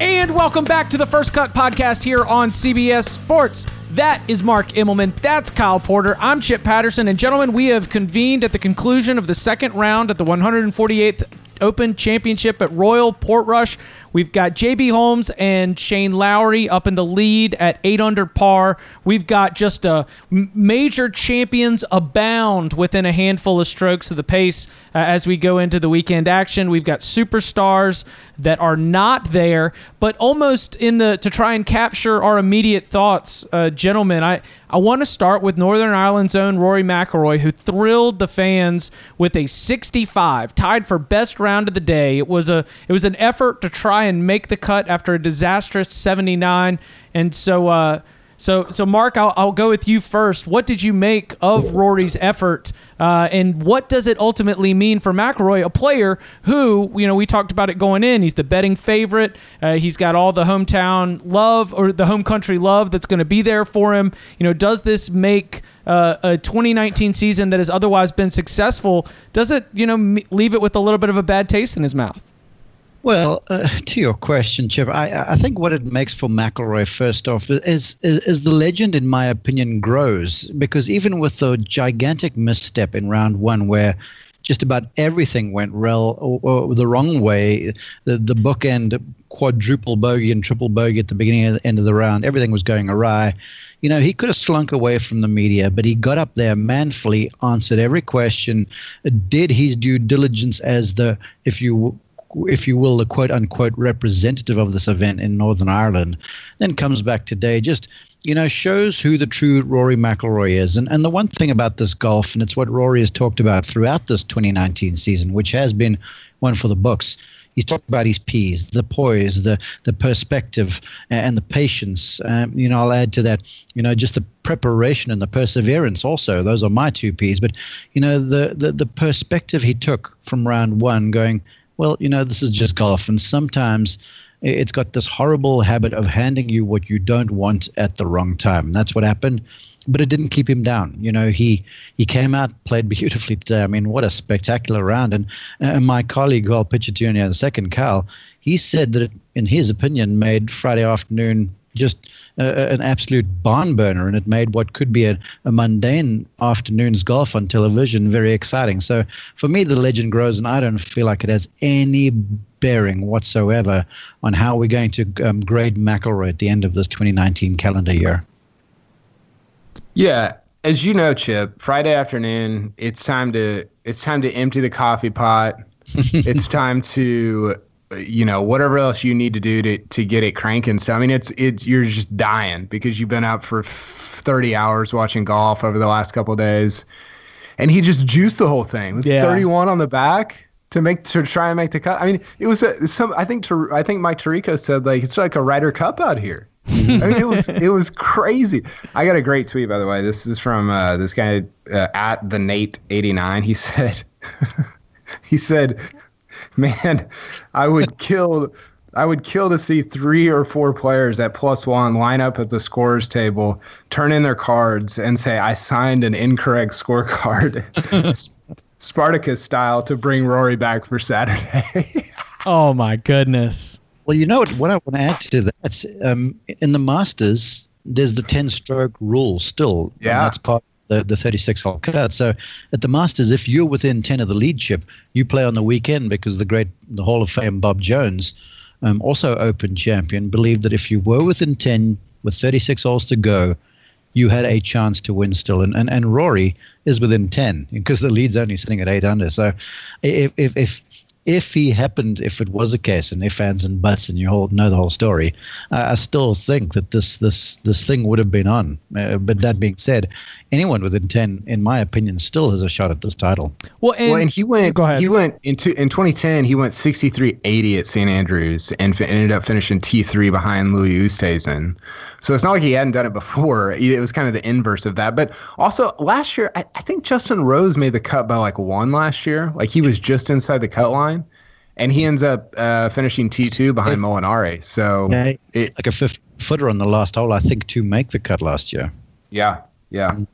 And welcome back to the First Cut podcast here on CBS Sports. That is Mark Immelman. That's Kyle Porter. I'm Chip Patterson. And gentlemen, we have convened at the conclusion of the second round at the 148th Open Championship at Royal Portrush. We've got JB Holmes and Shane Lowry up in the lead at eight under par. We've got just a major champions abound within a handful of strokes of the pace uh, as we go into the weekend action. We've got superstars that are not there, but almost in the to try and capture our immediate thoughts, uh, gentlemen. I I want to start with Northern Ireland's own Rory McIlroy, who thrilled the fans with a 65, tied for best round of the day. It was a it was an effort to try and make the cut after a disastrous 79, and so. Uh, so, so Mark, I'll, I'll go with you first. What did you make of Rory's effort, uh, and what does it ultimately mean for McIlroy, a player who, you know, we talked about it going in. He's the betting favorite. Uh, he's got all the hometown love or the home country love that's going to be there for him. You know, does this make uh, a 2019 season that has otherwise been successful? Does it, you know, leave it with a little bit of a bad taste in his mouth? Well, uh, to your question, Chip, I, I think what it makes for McIlroy first off is, is, is the legend, in my opinion, grows because even with the gigantic misstep in round one, where just about everything went rel, or, or the wrong way, the the bookend quadruple bogey and triple bogey at the beginning the end of the round, everything was going awry. You know, he could have slunk away from the media, but he got up there manfully, answered every question, did his due diligence as the, if you if you will, the quote unquote representative of this event in Northern Ireland, then comes back today, just you know, shows who the true Rory McIlroy is. And and the one thing about this golf, and it's what Rory has talked about throughout this 2019 season, which has been one for the books. He's talked about his P's, the poise, the the perspective, and the patience. Um, you know, I'll add to that, you know, just the preparation and the perseverance. Also, those are my two P's. But you know, the the, the perspective he took from round one, going, well, you know, this is just golf. And sometimes it's got this horrible habit of handing you what you don't want at the wrong time. That's what happened. But it didn't keep him down. You know, he he came out, played beautifully today. I mean, what a spectacular round. And, and my colleague, who I'll pitch it to you in a second, Kyle, he said that, it, in his opinion, made Friday afternoon just an absolute barn burner, and it made what could be a, a, mundane afternoon's golf on television very exciting. So for me, the legend grows, and I don't feel like it has any bearing whatsoever on how we're going to um, grade McIlroy at the end of this 2019 calendar year. Yeah, as you know, Chip, Friday afternoon, it's time to it's time to empty the coffee pot. it's time to you know whatever else you need to do to to get it cranking so i mean it's it's you're just dying because you've been up for 30 hours watching golf over the last couple days and he just juiced the whole thing yeah. 31 on the back to make to try and make the cut i mean it was a, some i think to, i think mike tirico said like it's like a Ryder Cup out here I mean, it was it was crazy. I got a great tweet by the way. This is from uh, this guy uh, at the Nate eighty nine. He said, he said, man, I would kill. I would kill to see three or four players at plus one line up at the scorers table, turn in their cards, and say, "I signed an incorrect scorecard." Spartacus style to bring Rory back for Saturday. oh my goodness. Well, you know what? What I want to add to that um, in the Masters, there's the ten stroke rule still. Yeah, that's part the, the 36 hole cut. So at the Masters, if you're within 10 of the lead chip, you play on the weekend because the great the Hall of Fame Bob Jones, um, also Open champion, believed that if you were within 10 with 36 holes to go, you had a chance to win still. And and, and Rory is within ten because the lead's only sitting at eight under. So if if, if if he happened, if it was a case, and if fans and buts, and you all know the whole story, uh, I still think that this this this thing would have been on. Uh, but that being said, anyone within ten, in my opinion, still has a shot at this title. Well, and, well, and he went. Go ahead. He went into in 2010. He went 63-80 at St Andrews and f- ended up finishing T3 behind Louis Oosthuizen. So it's not like he hadn't done it before. It was kind of the inverse of that. But also last year, I, I think Justin Rose made the cut by like one last year. Like he was just inside the cut line and he ends up uh, finishing T2 behind it, Molinari. So yeah, it, like a fifth footer on the last hole, I think, to make the cut last year. Yeah, yeah. Mm.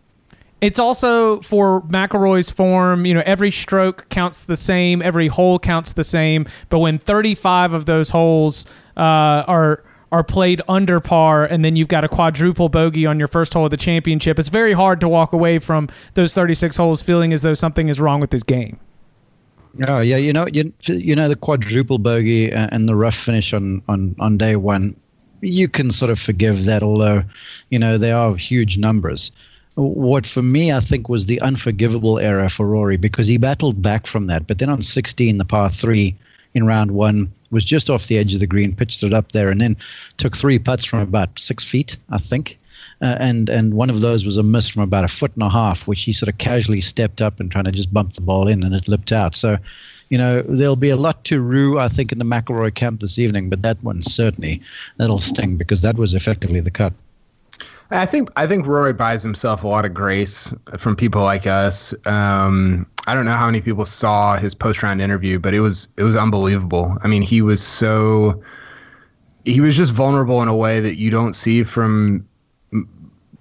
It's also for McIlroy's form. You know, every stroke counts the same, every hole counts the same. But when 35 of those holes uh, are are played under par, and then you've got a quadruple bogey on your first hole of the championship, it's very hard to walk away from those 36 holes feeling as though something is wrong with this game. Oh yeah, you know, you, you know the quadruple bogey and the rough finish on, on, on day one, you can sort of forgive that, although, you know, they are huge numbers. What for me, I think, was the unforgivable error for Rory because he battled back from that. But then on 16, the par three in round one was just off the edge of the green, pitched it up there, and then took three putts from about six feet, I think uh, and and one of those was a miss from about a foot and a half, which he sort of casually stepped up and trying to just bump the ball in, and it lipped out. So, you know, there'll be a lot to rue, I think, in the McIlroy camp this evening, but that one certainly that'll sting because that was effectively the cut. I think I think Rory buys himself a lot of grace from people like us. Um, I don't know how many people saw his post round interview, but it was it was unbelievable. I mean, he was so he was just vulnerable in a way that you don't see from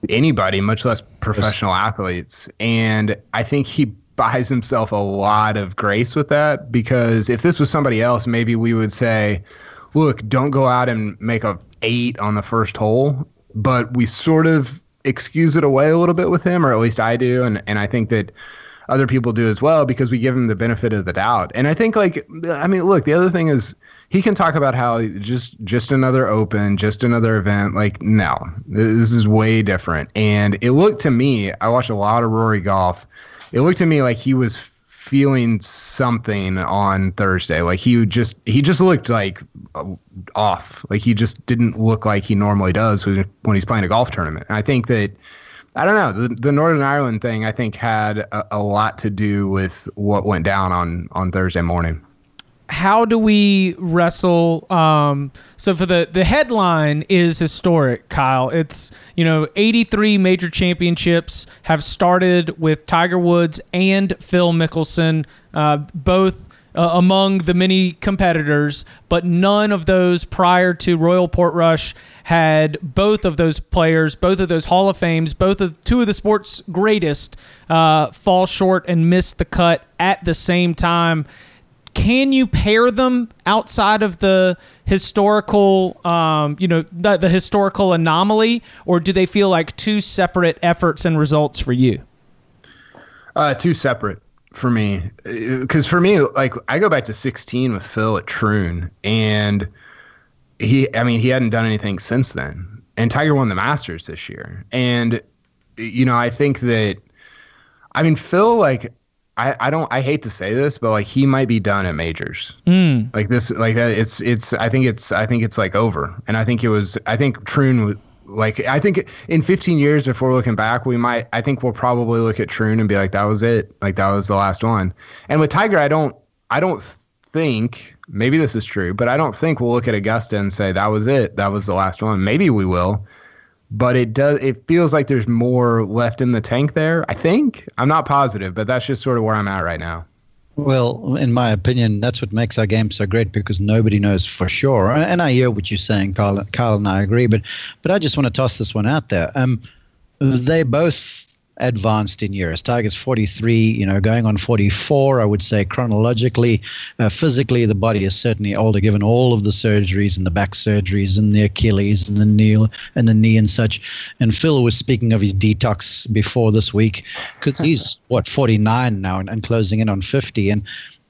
anybody, much less professional athletes. And I think he buys himself a lot of grace with that because if this was somebody else, maybe we would say, look, don't go out and make a eight on the first hole. But we sort of excuse it away a little bit with him, or at least I do. And, and I think that other people do as well because we give him the benefit of the doubt. And I think like I mean, look, the other thing is he can talk about how just just another open, just another event. Like, no, this is way different. And it looked to me, I watched a lot of Rory golf. It looked to me like he was feeling something on Thursday. Like he just he just looked like uh, off. Like he just didn't look like he normally does when, when he's playing a golf tournament. And I think that I don't know the, the Northern Ireland thing. I think had a, a lot to do with what went down on on Thursday morning how do we wrestle? Um, so for the the headline is historic, Kyle. It's you know 83 major championships have started with Tiger Woods and Phil Mickelson, uh, both. Uh, among the many competitors, but none of those prior to Royal Portrush had both of those players, both of those Hall of Fames, both of two of the sport's greatest uh, fall short and miss the cut at the same time can you pair them outside of the historical um, you know the, the, historical anomaly or do they feel like two separate efforts and results for you? Uh, two separate for me. Because for me like i go back to 16 with phil at troon and he i mean he hadn't done anything since then. And tiger won the masters this year. And you know i think that i mean phil like I, I don't I hate to say this, but like he might be done at majors. Mm. Like this, like that. It's it's. I think it's I think it's like over. And I think it was. I think Troon like I think in 15 years, if we're looking back, we might. I think we'll probably look at Troon and be like, that was it. Like that was the last one. And with Tiger, I don't. I don't think maybe this is true, but I don't think we'll look at Augusta and say that was it. That was the last one. Maybe we will but it does it feels like there's more left in the tank there i think i'm not positive but that's just sort of where i'm at right now well, in my opinion, that's what makes our game so great because nobody knows for sure. And I hear what you're saying, Kyle, Kyle and I agree. But, but I just want to toss this one out there. Um, they both advanced in years. Tiger's 43, you know, going on 44, I would say chronologically. Uh, physically, the body is certainly older given all of the surgeries and the back surgeries and the Achilles and the knee and the knee and such. And Phil was speaking of his detox before this week because he's, what, 49 now and, and closing in on 50. And,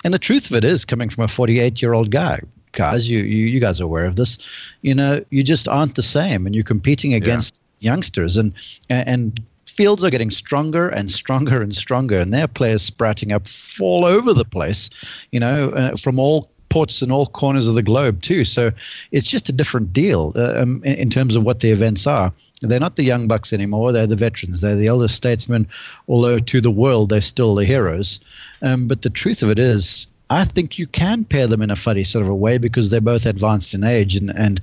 and the truth of it is, coming from a 48 year old guy, guys, you, you, you guys are aware of this, you know, you just aren't the same and you're competing against youngsters, and and fields are getting stronger and stronger and stronger, and their players sprouting up all over the place, you know, uh, from all ports in all corners of the globe too. So it's just a different deal uh, um, in, in terms of what the events are. They're not the young bucks anymore. They're the veterans. They're the elder statesmen, although to the world they're still the heroes. Um, but the truth of it is, I think you can pair them in a funny sort of a way because they're both advanced in age, and and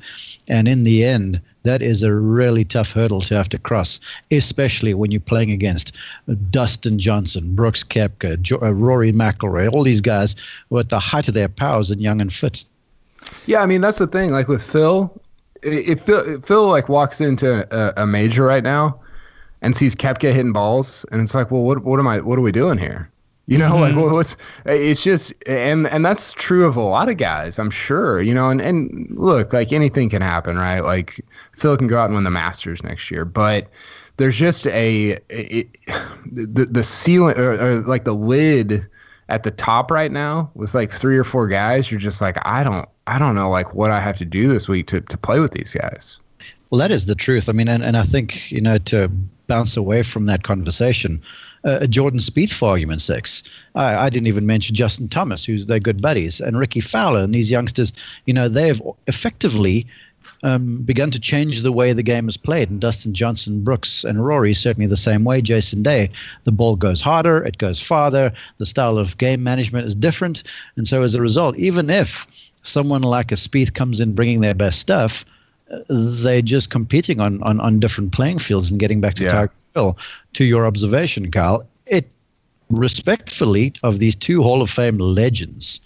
and in the end, that is a really tough hurdle to have to cross, especially when you're playing against Dustin Johnson, Brooks Koepka, uh, Rory McIlroy, all these guys who are at the height of their powers and young and fit. Yeah, I mean that's the thing. Like with Phil, if Phil, Phil like walks into a, a, major right now and sees Koepka hitting balls, and it's like, well, what what am I? What are we doing here? You know, mm-hmm. like what's it's just and and that's true of a lot of guys, I'm sure. You know, and and look, like anything can happen, right? Like Phil can go out and win the Masters next year, but there's just a it, the the ceiling or, or like the lid at the top right now with like three or four guys. You're just like, I don't I don't know like what I have to do this week to to play with these guys. Well, that is the truth. I mean, and, and I think you know to bounce away from that conversation uh, Jordan Spieth for argument's sake. I, I, didn't even mention Justin Thomas, who's their good buddies, and Rickie Fowler, and these youngsters. You know, they have effectively um, begun to change the way the game is played. And Dustin Johnson, Brooks, and Rory certainly the same way. Jason Day, the ball goes harder, it goes farther. The style of game management is different, and so as a result, even if someone like a Spieth comes in bringing their best stuff, uh, they're just competing on, on, on different playing fields and getting back to yeah. Tiger Phil, to your observation, Kyle, it respectfully of these two Hall of Fame legends,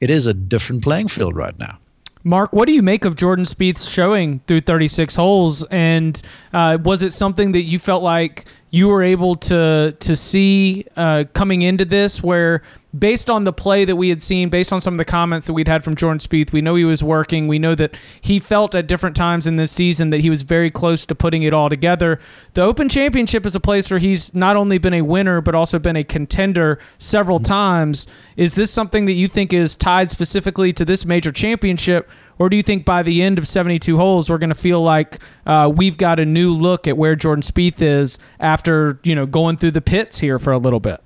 it is a different playing field right now. Mark, what do you make of Jordan Spieth's showing through 36 holes? And uh, was it something that you felt like you were able to to see uh, coming into this, where based on the play that we had seen, based on some of the comments that we'd had from Jordan Spieth, we know he was working. We know that he felt at different times in this season that he was very close to putting it all together. The Open Championship is a place where he's not only been a winner but also been a contender several times. Is this something that you think is tied specifically to this major championship? Or do you think by the end of 72 holes, we're going to feel like uh, we've got a new look at where Jordan Spieth is after you know going through the pits here for a little bit?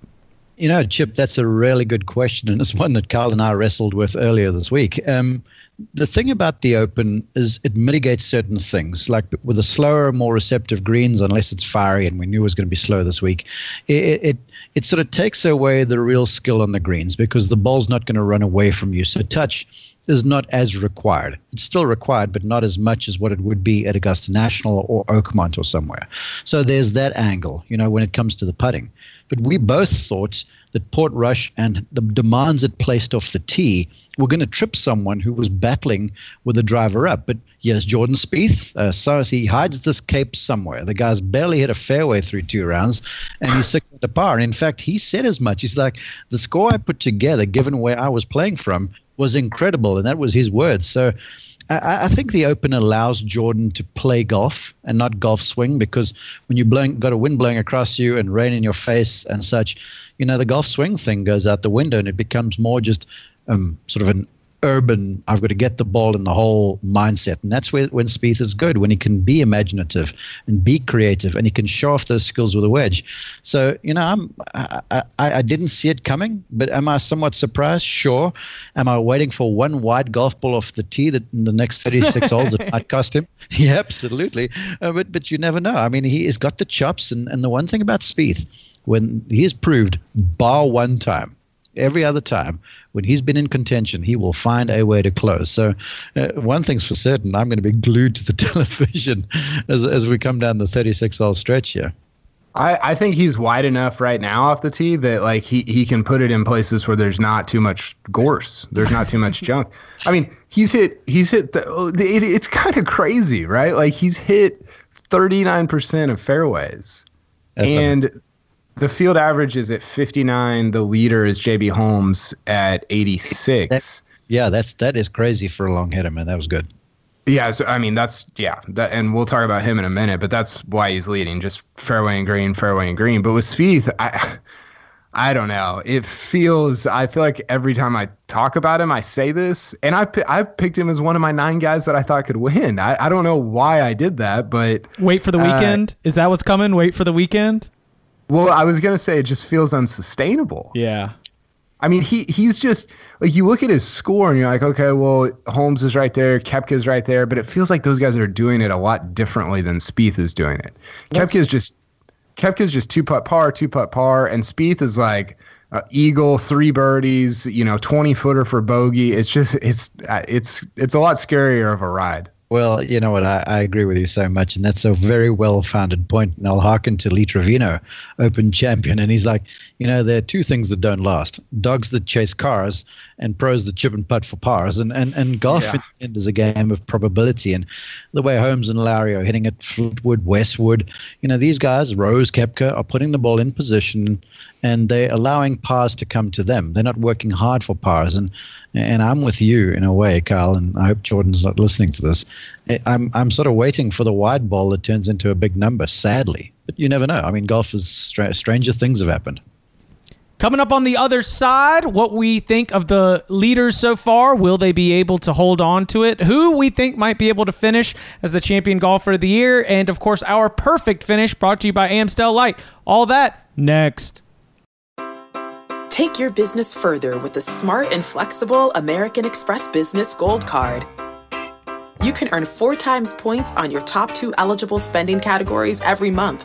You know, Chip, that's a really good question, and it's one that Kyle and I wrestled with earlier this week. Um, the thing about the open is it mitigates certain things, like with the slower, more receptive greens, unless it's fiery, and we knew it was going to be slow this week. It, it it sort of takes away the real skill on the greens because the ball's not going to run away from you. So touch is not as required. It's still required, but not as much as what it would be at Augusta National or Oakmont or somewhere. So there's that angle, you know, when it comes to the putting. But we both thought that Portrush and the demands it placed off the tee were going to trip someone who was battling with the driver up. But yes, Jordan Spieth, uh, so he hides this cape somewhere. The guy's barely hit a fairway through two rounds, and he's six under par. And in fact, he said as much. He's like, the score I put together, given where I was playing from, was incredible, and that was his words. So I, I, think the Open allows Jordan to play golf and not golf swing because when you blowing, got a wind blowing across you and rain in your face and such, you know the golf swing thing goes out the window and it becomes more just um, sort of an urban, I've got to get the ball in the whole mindset. And that's where when Spieth is good, when he can be imaginative and be creative and he can show off those skills with a wedge. So, you know, I'm, I, I, I didn't see it coming, but am I somewhat surprised? Sure. Am I waiting for one wide golf ball off the tee that in the next 36 holes might cost him? Yeah, absolutely. Uh, but, but you never know. I mean, he has got the chops. And, and the one thing about Spieth, when he has proved, bar one time, every other time when he's been in contention, he will find a way to close. So, uh, one thing's for certain: I'm going to be glued to the television as as we come down the 36 hole stretch here. I, I think he's wide enough right now off the tee that like he, he can put it in places where there's not too much gorse, there's not too much junk. I mean, he's hit he's hit the, it, it's kind of crazy, right? Like he's hit 39% of fairways. That's and the field average is at 59. The leader is JB Holmes at 86. That, yeah, that's that is crazy for a long hitter, man. That was good. Yeah, so I mean that's yeah, that, and we'll talk about him in a minute, but that's why he's leading, just fairway and green, fairway and green. But with Spieth, I I don't know. It feels. I feel like every time I talk about him, I say this, and I I picked him as one of my nine guys that I thought could win. I, I don't know why I did that, but wait for the uh, weekend. Uh, Is that what's coming? Wait for the weekend. Well, I was gonna say it just feels unsustainable. Yeah. I mean, he he's just like you look at his score and you're like, okay, well, Holmes is right there, Koepka's right there, but it feels like those guys are doing it a lot differently than Spieth is doing it. Koepka's just Koepka's just two putt par, two putt par, and Spieth is like uh, eagle, three birdies, you know, twenty footer for bogey. It's just it's uh, it's it's a lot scarier of a ride. Well, you know what? I, I, agree with you so much, and that's a very well-founded point. And I'll hearken to Lee Trevino, Open champion, and he's like, you know, there are two things that don't last: dogs that chase cars, and pros the chip and putt for pars. And and and golf yeah. is a game of probability. And the way Holmes and Lowry are hitting it, Fleetwood, Westwood, you know, these guys, Rose, Koepka, are putting the ball in position and they're allowing pars to come to them. They're not working hard for pars. And and I'm with you in a way, Kyle, and I hope Jordan's not listening to this. I'm I'm sort of waiting for the wide ball that turns into a big number, sadly. But you never know. I mean, golf is stranger things have happened. Coming up on the other side, what we think of the leaders so far. Will they be able to hold on to it? Who we think might be able to finish as the champion golfer of the year. And of course, our perfect finish brought to you by Amstel Light. All that next. Take your business further with the smart and flexible American Express Business Gold Card. You can earn four times points on your top two eligible spending categories every month,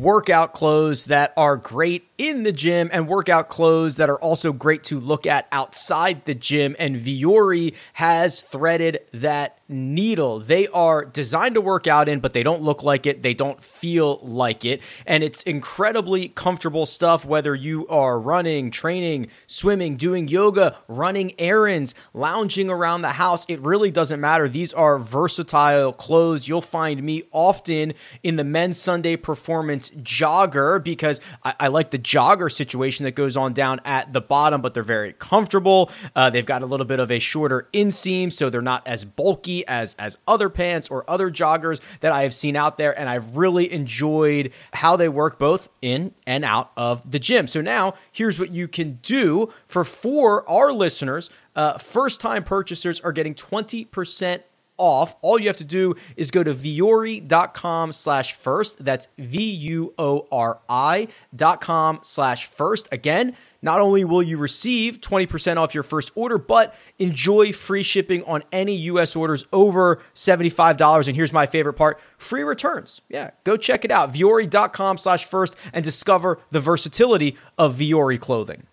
workout clothes that are great in the gym and workout clothes that are also great to look at outside the gym. And Vuori has threaded that needle. They are designed to work out in, but they don't look like it. They don't feel like it. And it's incredibly comfortable stuff, whether you are running, training, swimming, doing yoga, running errands, lounging around the house. It really doesn't matter. These are versatile clothes. You'll find me often in the men's Sunday performance jogger because I, I like the jogger situation that goes on down at the bottom, but they're very comfortable. Uh, they've got a little bit of a shorter inseam, so they're not as bulky as as other pants or other joggers that I have seen out there, and I've really enjoyed how they work both in and out of the gym. So now here's what you can do for for our listeners. Uh, first time purchasers are getting 20% off. All you have to do is go to vuori.com slash first. That's V-U-O-R-I dot com slash first. Again, not only will you receive 20% off your first order, but enjoy free shipping on any US orders over $75. And here's my favorite part free returns. Yeah, go check it out. Vuori.com slash first and discover the versatility of Vuori clothing.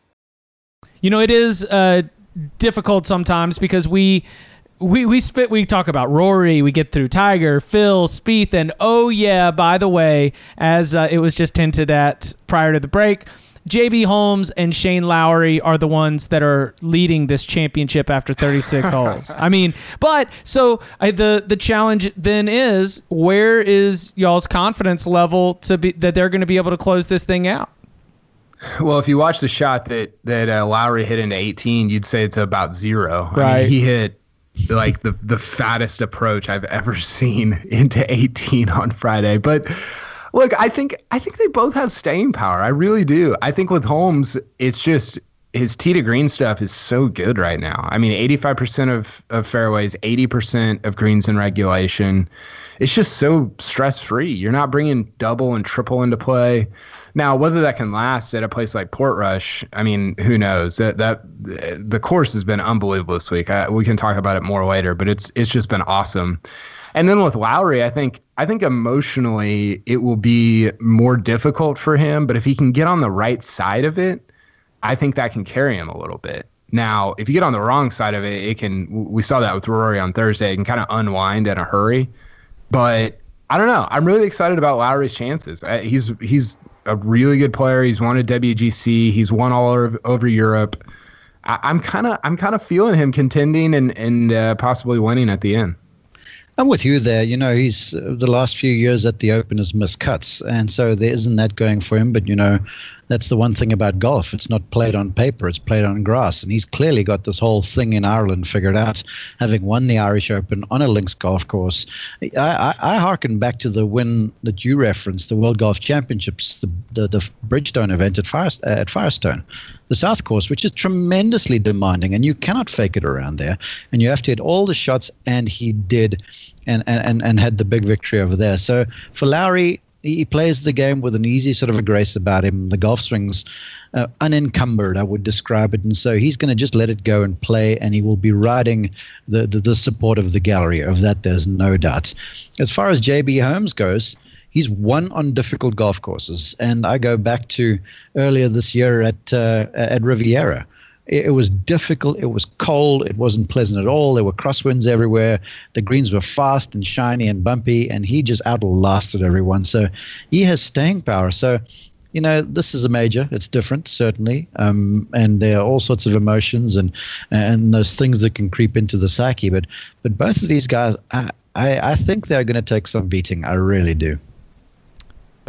You know, it is uh, difficult sometimes because we we we spit we talk about Rory, we get through Tiger, Phil, Spieth, and oh yeah, by the way, as uh, it was just hinted at prior to the break, JB Holmes and Shane Lowry are the ones that are leading this championship after 36 holes. I mean, but so I, the the challenge then is where is y'all's confidence level to be that they're going to be able to close this thing out? Well, if you watch the shot that that uh, Lowry hit into 18, you'd say it's about zero. Right. I mean, he hit like the the fattest approach I've ever seen into 18 on Friday. But look, I think I think they both have staying power. I really do. I think with Holmes, it's just his tee to green stuff is so good right now. I mean, 85% of, of fairways, 80% of greens in regulation. It's just so stress free. You're not bringing double and triple into play. Now, whether that can last at a place like Portrush, I mean, who knows? That that the course has been unbelievable this week. I, we can talk about it more later, but it's it's just been awesome. And then with Lowry, I think I think emotionally it will be more difficult for him, but if he can get on the right side of it, I think that can carry him a little bit. Now, if you get on the wrong side of it, it can. We saw that with Rory on Thursday. It can kind of unwind in a hurry. But I don't know. I'm really excited about Lowry's chances. He's he's a really good player. He's won a WGC. He's won all over, over Europe. I, am kind of I'm kind of feeling him contending and and uh, possibly winning at the end. I'm with you there. You know, he's the last few years at the Open has missed cuts, and so there isn't that going for him. But you know, that's the one thing about golf. It's not played on paper; it's played on grass, and he's clearly got this whole thing in Ireland figured out, having won the Irish Open on a links golf course. I, I, I harken back to the win that you referenced, the World Golf Championships, the the, the Bridgestone event at, Fire, uh, at Firestone the South Course, which is tremendously demanding, and you cannot fake it around there. And you have to hit all the shots, and he did and, and, and had the big victory over there. So for Lowry, he plays the game with an easy sort of a grace about him. The golf swing's uh, unencumbered, I would describe it. And so he's going to just let it go and play, and he will be riding the, the, the support of the gallery. Of that, there's no doubt. As far as JB Holmes goes, he's won on difficult golf courses. And I go back to earlier this year at uh, at Riviera it, was difficult. It was cold. It wasn't pleasant at all. There were crosswinds everywhere. The greens were fast and shiny and bumpy, and he just outlasted everyone. So he has staying power. So you know, this is a major. It's different, certainly, um, and there are all sorts of emotions and and those things that can creep into the psyche. But but both of these guys, I I, I think they're going to take some beating. I really do.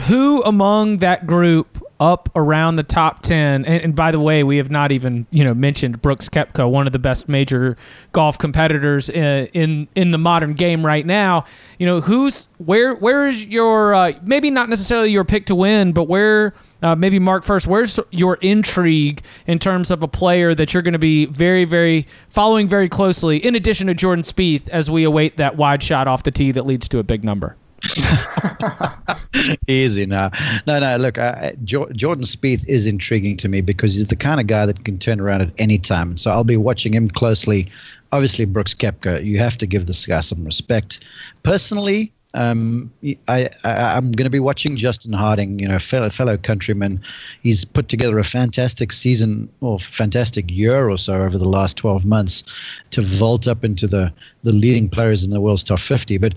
Who among that group up around the top 10 and, and, by the way we have not even you know mentioned brooks koepka one of the best major golf competitors in uh, in, in the modern game right now. You know who's where where is your uh, maybe not necessarily your pick to win but where uh, maybe mark first where's your intrigue in terms of a player that you're going to be very very following very closely in addition to jordan Spieth as we await that wide shot off the tee that leads to a big number Easy now. No, no. Look, uh, Jordan Spieth is intriguing to me because he's the kind of guy that can turn around at any time. So I'll be watching him closely. Obviously, Brooks Koepka. You have to give this guy some respect. Personally, um, I, I am going to be watching Justin Harding, you know, fellow fellow countryman. He's put together a fantastic season or fantastic year or so over the last 12 months to vault up into the the leading players in the world's top 50. But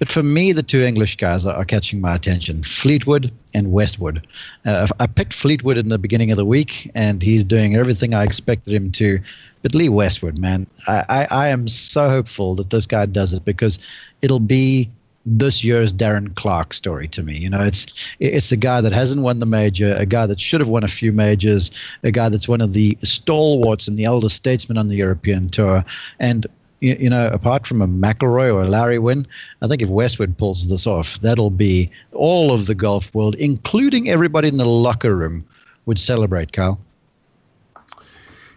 but for me, the two English guys are, are catching my attention Fleetwood and Westwood. Uh, I picked Fleetwood in the beginning of the week, and he's doing everything I expected him to. But Lee Westwood, man, I, I, I am so hopeful that this guy does it because it'll be this year's Darren Clarke story to me. You know, it's it's a guy that hasn't won the major, a guy that should have won a few majors, a guy that's one of the stalwarts and the oldest statesmen on the European tour, and you, you, know, apart from a McIlroy or a Lowry win, I think if Westwood pulls this off, that'll be all of the golf world, including everybody in the locker room, would celebrate, Kyle.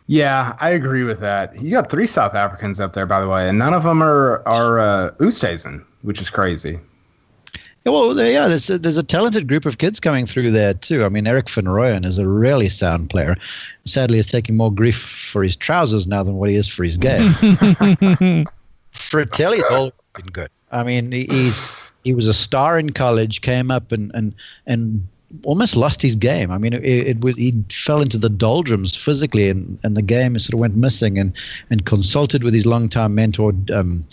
Yeah, I agree with that. You got three South Africans up there, by the way, and none of them are are uh, which is crazy. Well, yeah, there's a, there's a talented group of kids coming through there too. I mean, Erik van Rooyen is a really sound player. Sadly, he's taking more grief for his trousers now than what he is for his game. Frittelli's always been good. I mean, he's he was a star in college, came up and and and almost lost his game. I mean, it, it, he fell into the doldrums physically, and, and the game sort of went missing. And and consulted with his longtime mentor um,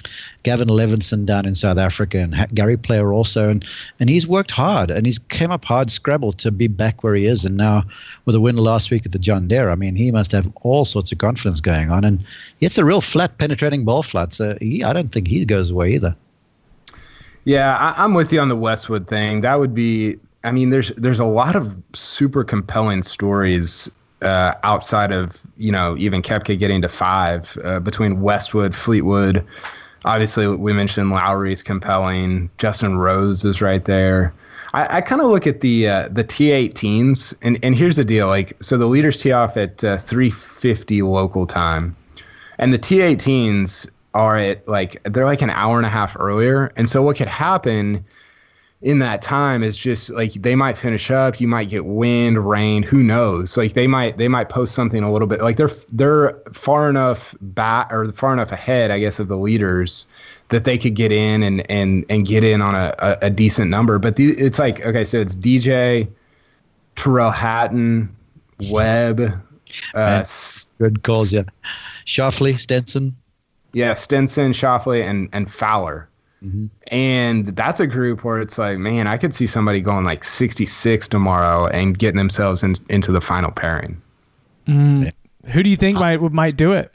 Gavin Levinson down in South Africa, and Gary Player also, and and he's worked hard, and he's came up hard scrabble to be back where he is. And now with a win last week at the John Deere, I mean, he must have all sorts of confidence going on. And it's a real flat, penetrating ball flat. So he, I don't think he goes away either. Yeah, I, I'm with you on the Westwood thing. That would be I mean, there's there's a lot of super compelling stories uh, outside of you know even Koepka getting to five uh, between Westwood, Fleetwood. Obviously, we mentioned Lowry's compelling. Justin Rose is right there. I, I kind of look at the uh, the T18s, and and here's the deal: like, so the leaders tee off at uh, 3:50 local time, and the T18s are at like they're like an hour and a half earlier, and so what could happen in that time is just like they might finish up you might get wind rain who knows? Like they might they might post something a little bit like they're they're far enough back or far enough ahead i guess of the leaders that they could get in and and and get in on a, a, a decent number. But the, it's like okay so it's dj Tyrrell hatton webb uh, good calls yeah. Schauffele, stenson. Yeah stenson Schauffele, and and fowler Mm-hmm. And that's a group where it's like, man, I could see somebody going like 66 tomorrow and getting themselves in, into the final pairing. Mm. Who do you think might might do it?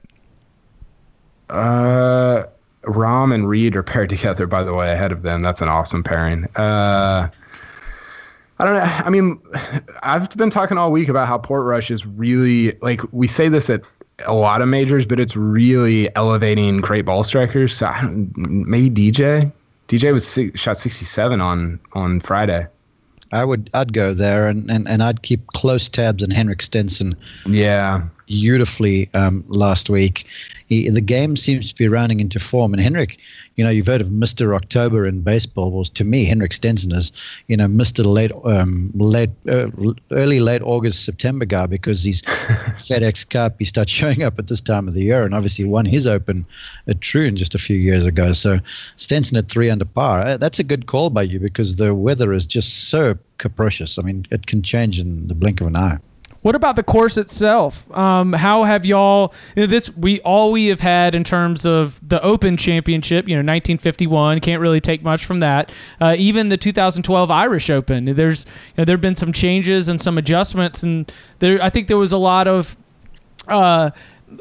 Uh, Rahm and Reed are paired together, by the way, ahead of them. That's an awesome pairing. Uh, I don't know. I mean, I've been talking all week about how Portrush is really like we say this at a lot of majors, but it's really elevating great ball strikers. So maybe DJ. DJ was shot 67 on on Friday. I would I'd go there and, and, and I'd keep close tabs on Henrik Stenson. Yeah. Beautifully um, last week. He, the game seems to be rounding into form. And Henrik, you know, you've heard of Mr. October in baseball. Well, to me, Henrik Stenson is, you know, Mr. Late, um, late, uh, early, late August, September guy because he's FedEx Cup. He starts showing up at this time of the year and obviously won his Open at Troon just a few years ago. So Stenson at three under par. Uh, that's a good call by you because the weather is just so capricious. I mean, it can change in the blink of an eye. What about the course itself? Um, how have y'all you know, this? We all we have had in terms of the Open Championship. You know, 1951 can't really take much from that. Uh, even the 2012 Irish Open. There's you know, there've been some changes and some adjustments, and there I think there was a lot of. Uh,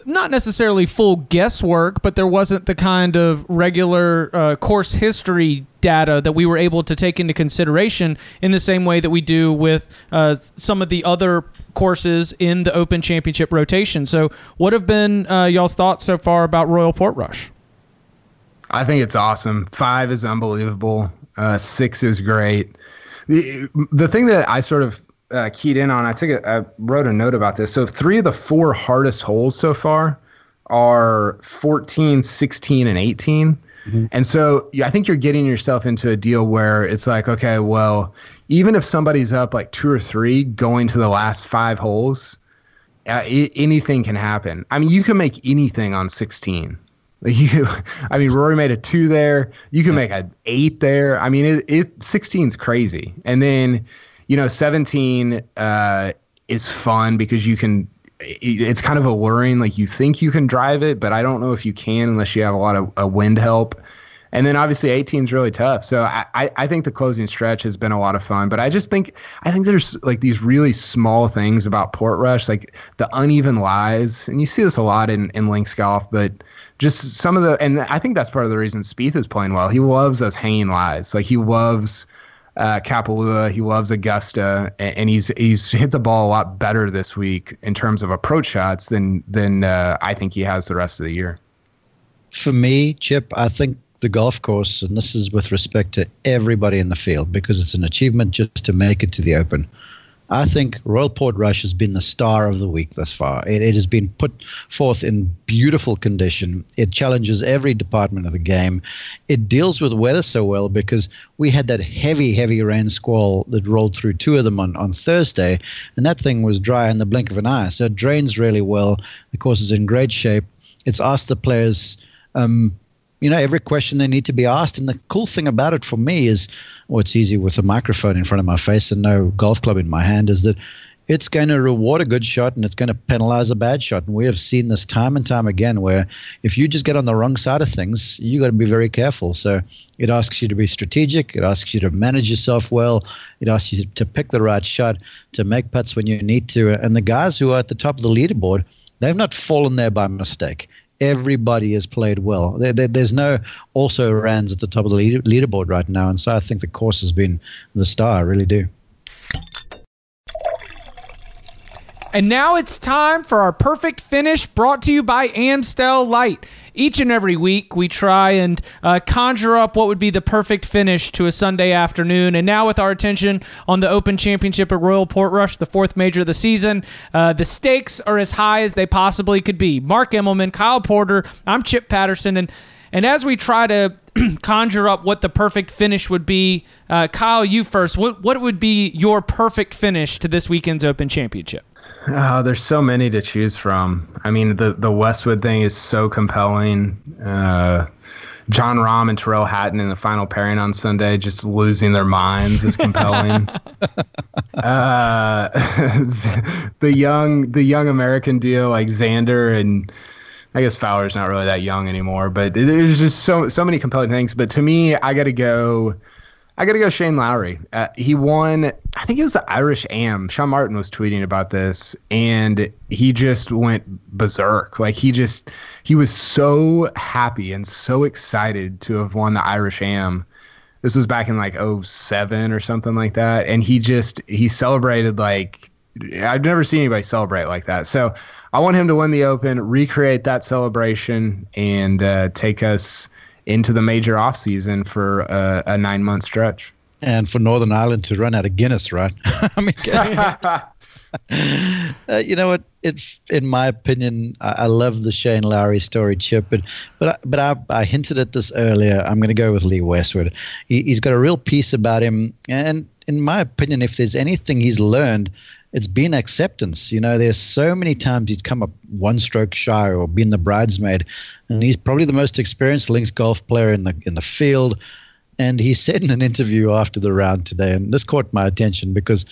not necessarily full guesswork, but there wasn't the kind of regular uh, course history data that we were able to take into consideration in the same way that we do with uh, some of the other courses in the Open Championship rotation. So, what have been uh, y'all's thoughts so far about Royal Portrush? I think it's awesome. Five is unbelievable. Uh, six is great. The the thing that I sort of uh, keyed in on, I took a, I wrote a note about this. So three of the four hardest holes so far are 14, 16, and 18. Mm-hmm. And so I think you're getting yourself into a deal where it's like, okay, well, even if somebody's up like two or three going to the last five holes, uh, I- anything can happen. I mean, you can make anything on 16. Like you, I mean, Rory made a two there. You can make an eight there. I mean, it, it 16 is crazy. And then, you know, 17 uh, is fun because you can it's kind of alluring. Like you think you can drive it, but I don't know if you can unless you have a lot of uh, wind help. And then obviously 18 is really tough. So I, I think the closing stretch has been a lot of fun. But I just think I think there's like these really small things about Portrush, like the uneven lies, and you see this a lot in in links golf, but just some of the and I think that's part of the reason Spieth is playing well. He loves those hanging lies. Like he loves uh, Kapalua. He loves Augusta, and, and, he's he's hit the ball a lot better this week in terms of approach shots than than uh, I think he has the rest of the year. For me, Chip, I think the golf course, and this is with respect to everybody in the field, because it's an achievement just to make it to the Open. I think Royal Portrush has been the star of the week thus far. It, it, has been put forth in beautiful condition. It challenges every department of the game. It deals with weather so well because we had that heavy, heavy rain squall that rolled through two of them on, on Thursday, and that thing was dry in the blink of an eye. So it drains really well. The course is in great shape. It's asked the players um, you know, every question they need to be asked. And the cool thing about it for me is, well, it's easy with a microphone in front of my face and no golf club in my hand, is that it's going to reward a good shot and it's going to penalize a bad shot. And we have seen this time and time again where if you just get on the wrong side of things, you got to be very careful. So it asks you to be strategic. It asks you to manage yourself well. It asks you to pick the right shot, to make putts when you need to. And the guys who are at the top of the leaderboard, they've not fallen there by mistake everybody has played well. There, there, there's no also Rans at the top of the leader, leaderboard right now, and so I think the course has been the star. I really do. And now it's time for our perfect finish brought to you by Amstel Light. Each and every week, we try and uh, conjure up what would be the perfect finish to a Sunday afternoon. And now, with our attention on the Open Championship at Royal Portrush, the fourth major of the season, uh, the stakes are as high as they possibly could be. Mark Immelman, Kyle Porter, I'm Chip Patterson, and and as we try to conjure up what the perfect finish would be, uh, Kyle, you first. What what would be your perfect finish to this weekend's Open Championship? Oh, there's so many to choose from. I mean, the the Westwood thing is so compelling. Uh, Jon Rahm and Tyrrell Hatton in the final pairing on Sunday, just losing their minds, is compelling. uh, the young the young American deal, like Xander and I guess Fowler's not really that young anymore, but there's just so so many compelling things. But to me, I got to go I got to go Shane Lowry. Uh, he won, I think it was the Irish Am. Sean Martin was tweeting about this, and he just went berserk. Like he just, he was so happy and so excited to have won the Irish Am. This was back in like 07 or something like that. And he just, he celebrated like, I've never seen anybody celebrate like that. So I want him to win the Open, recreate that celebration, and uh, take us into the major off season for a, a nine month stretch. And for Northern Ireland to run out of Guinness, right? I mean, uh, you know what? It, in my opinion, I, I, love the Shane Lowry story, Chip. But but I, but I, I hinted at this earlier. I'm going to go with Lee Westwood. He, he's got a real piece about him, and in my opinion, if there's anything he's learned it's been acceptance. You know, there's so many times he's come up one stroke shy or been the bridesmaid, and he's probably the most experienced links golf player in the in the field. And he said in an interview after the round today, and this caught my attention because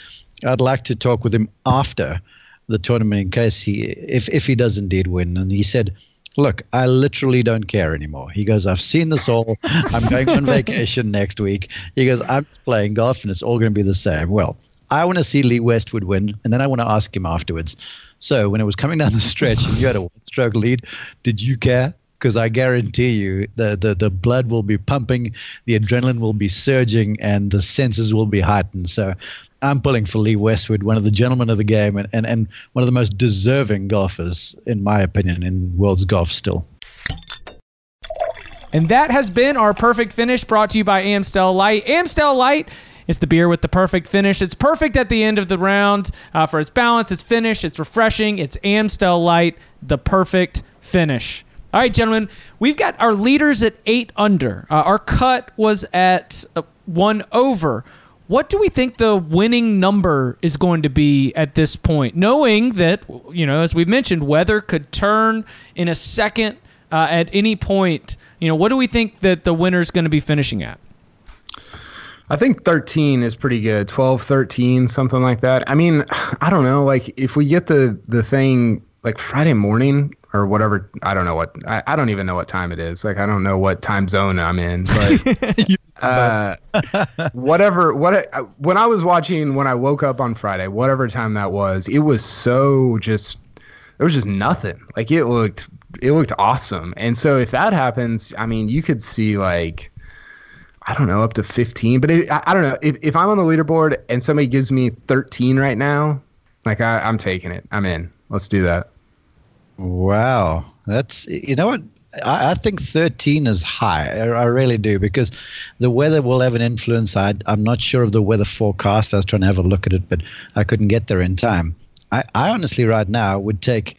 I'd like to talk with him after the tournament in case he if if he does indeed win. And he said. Look, I literally don't care anymore. He goes, I've seen this all. I'm going on vacation next week. He goes, I'm playing golf and it's all going to be the same. Well, I want to see Lee Westwood win, and then I want to ask him afterwards. So when it was coming down the stretch and you had a one-stroke lead, did you care? Because I guarantee you, the, the the blood will be pumping, the adrenaline will be surging, and the senses will be heightened. So I'm pulling for Lee Westwood, one of the gentlemen of the game, and, and, and one of the most deserving golfers, in my opinion, in world's golf still. And that has been our perfect finish brought to you by Amstel Light. Amstel Light it's the beer with the perfect finish. It's perfect at the end of the round uh, for its balance, its finish, it's refreshing. It's Amstel Light, the perfect finish. All right, gentlemen, we've got our leaders at eight under. Uh, our cut was at uh, one over. What do we think the winning number is going to be at this point? Knowing that, you know, as we've mentioned, weather could turn in a second uh, at any point. You know, what do we think that the winner is going to be finishing at? I think 13 is pretty good. 12, 13, something like that. I mean, I don't know. Like, if we get the, the thing like Friday morning or whatever, I don't know what, I, I don't even know what time it is. Like, I don't know what time zone I'm in. But uh, whatever, what, when I was watching, when I woke up on Friday, whatever time that was, it was so just, there was just nothing. Like, it looked, it looked awesome. And so if that happens, I mean, you could see like, I don't know, up to 15. But it, I, I, don't know. If, if I'm on the leaderboard and somebody gives me 13 right now, like I, I'm taking it. I'm in. Let's do that. Wow. That's, you know what? I, I think 13 is high. I, I, really do because the weather will have an influence. I, I'm not sure of the weather forecast. I was trying to have a look at it, but I couldn't get there in time. I, I honestly, right now, would take.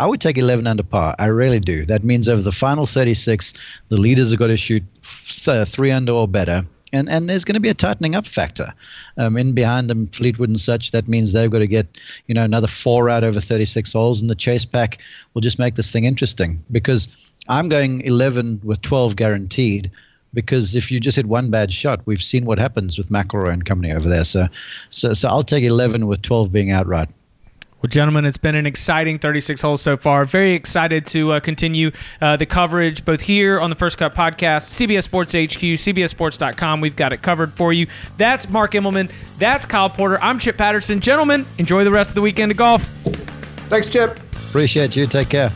I would take 11 under par. I really do. That means over the final 36, the leaders have got to shoot th- three under or better. And, and there's going to be a tightening up factor um, in behind them, Fleetwood and such. That means they've got to get you know another four out over 36 holes, and the chase pack will just make this thing interesting. Because I'm going 11 with 12 guaranteed because if you just hit one bad shot, we've seen what happens with McIlroy and company over there. So, so, so I'll take 11 with 12 being outright. Well, gentlemen, it's been an exciting 36 holes so far. Very excited to uh, continue uh, the coverage both here on the First Cut podcast, CBS Sports HQ, CBSSports.com. We've got it covered for you. That's Mark Immelman. That's Kyle Porter. I'm Chip Patterson. Gentlemen, enjoy the rest of the weekend of golf. Thanks, Chip. Appreciate you. Take care.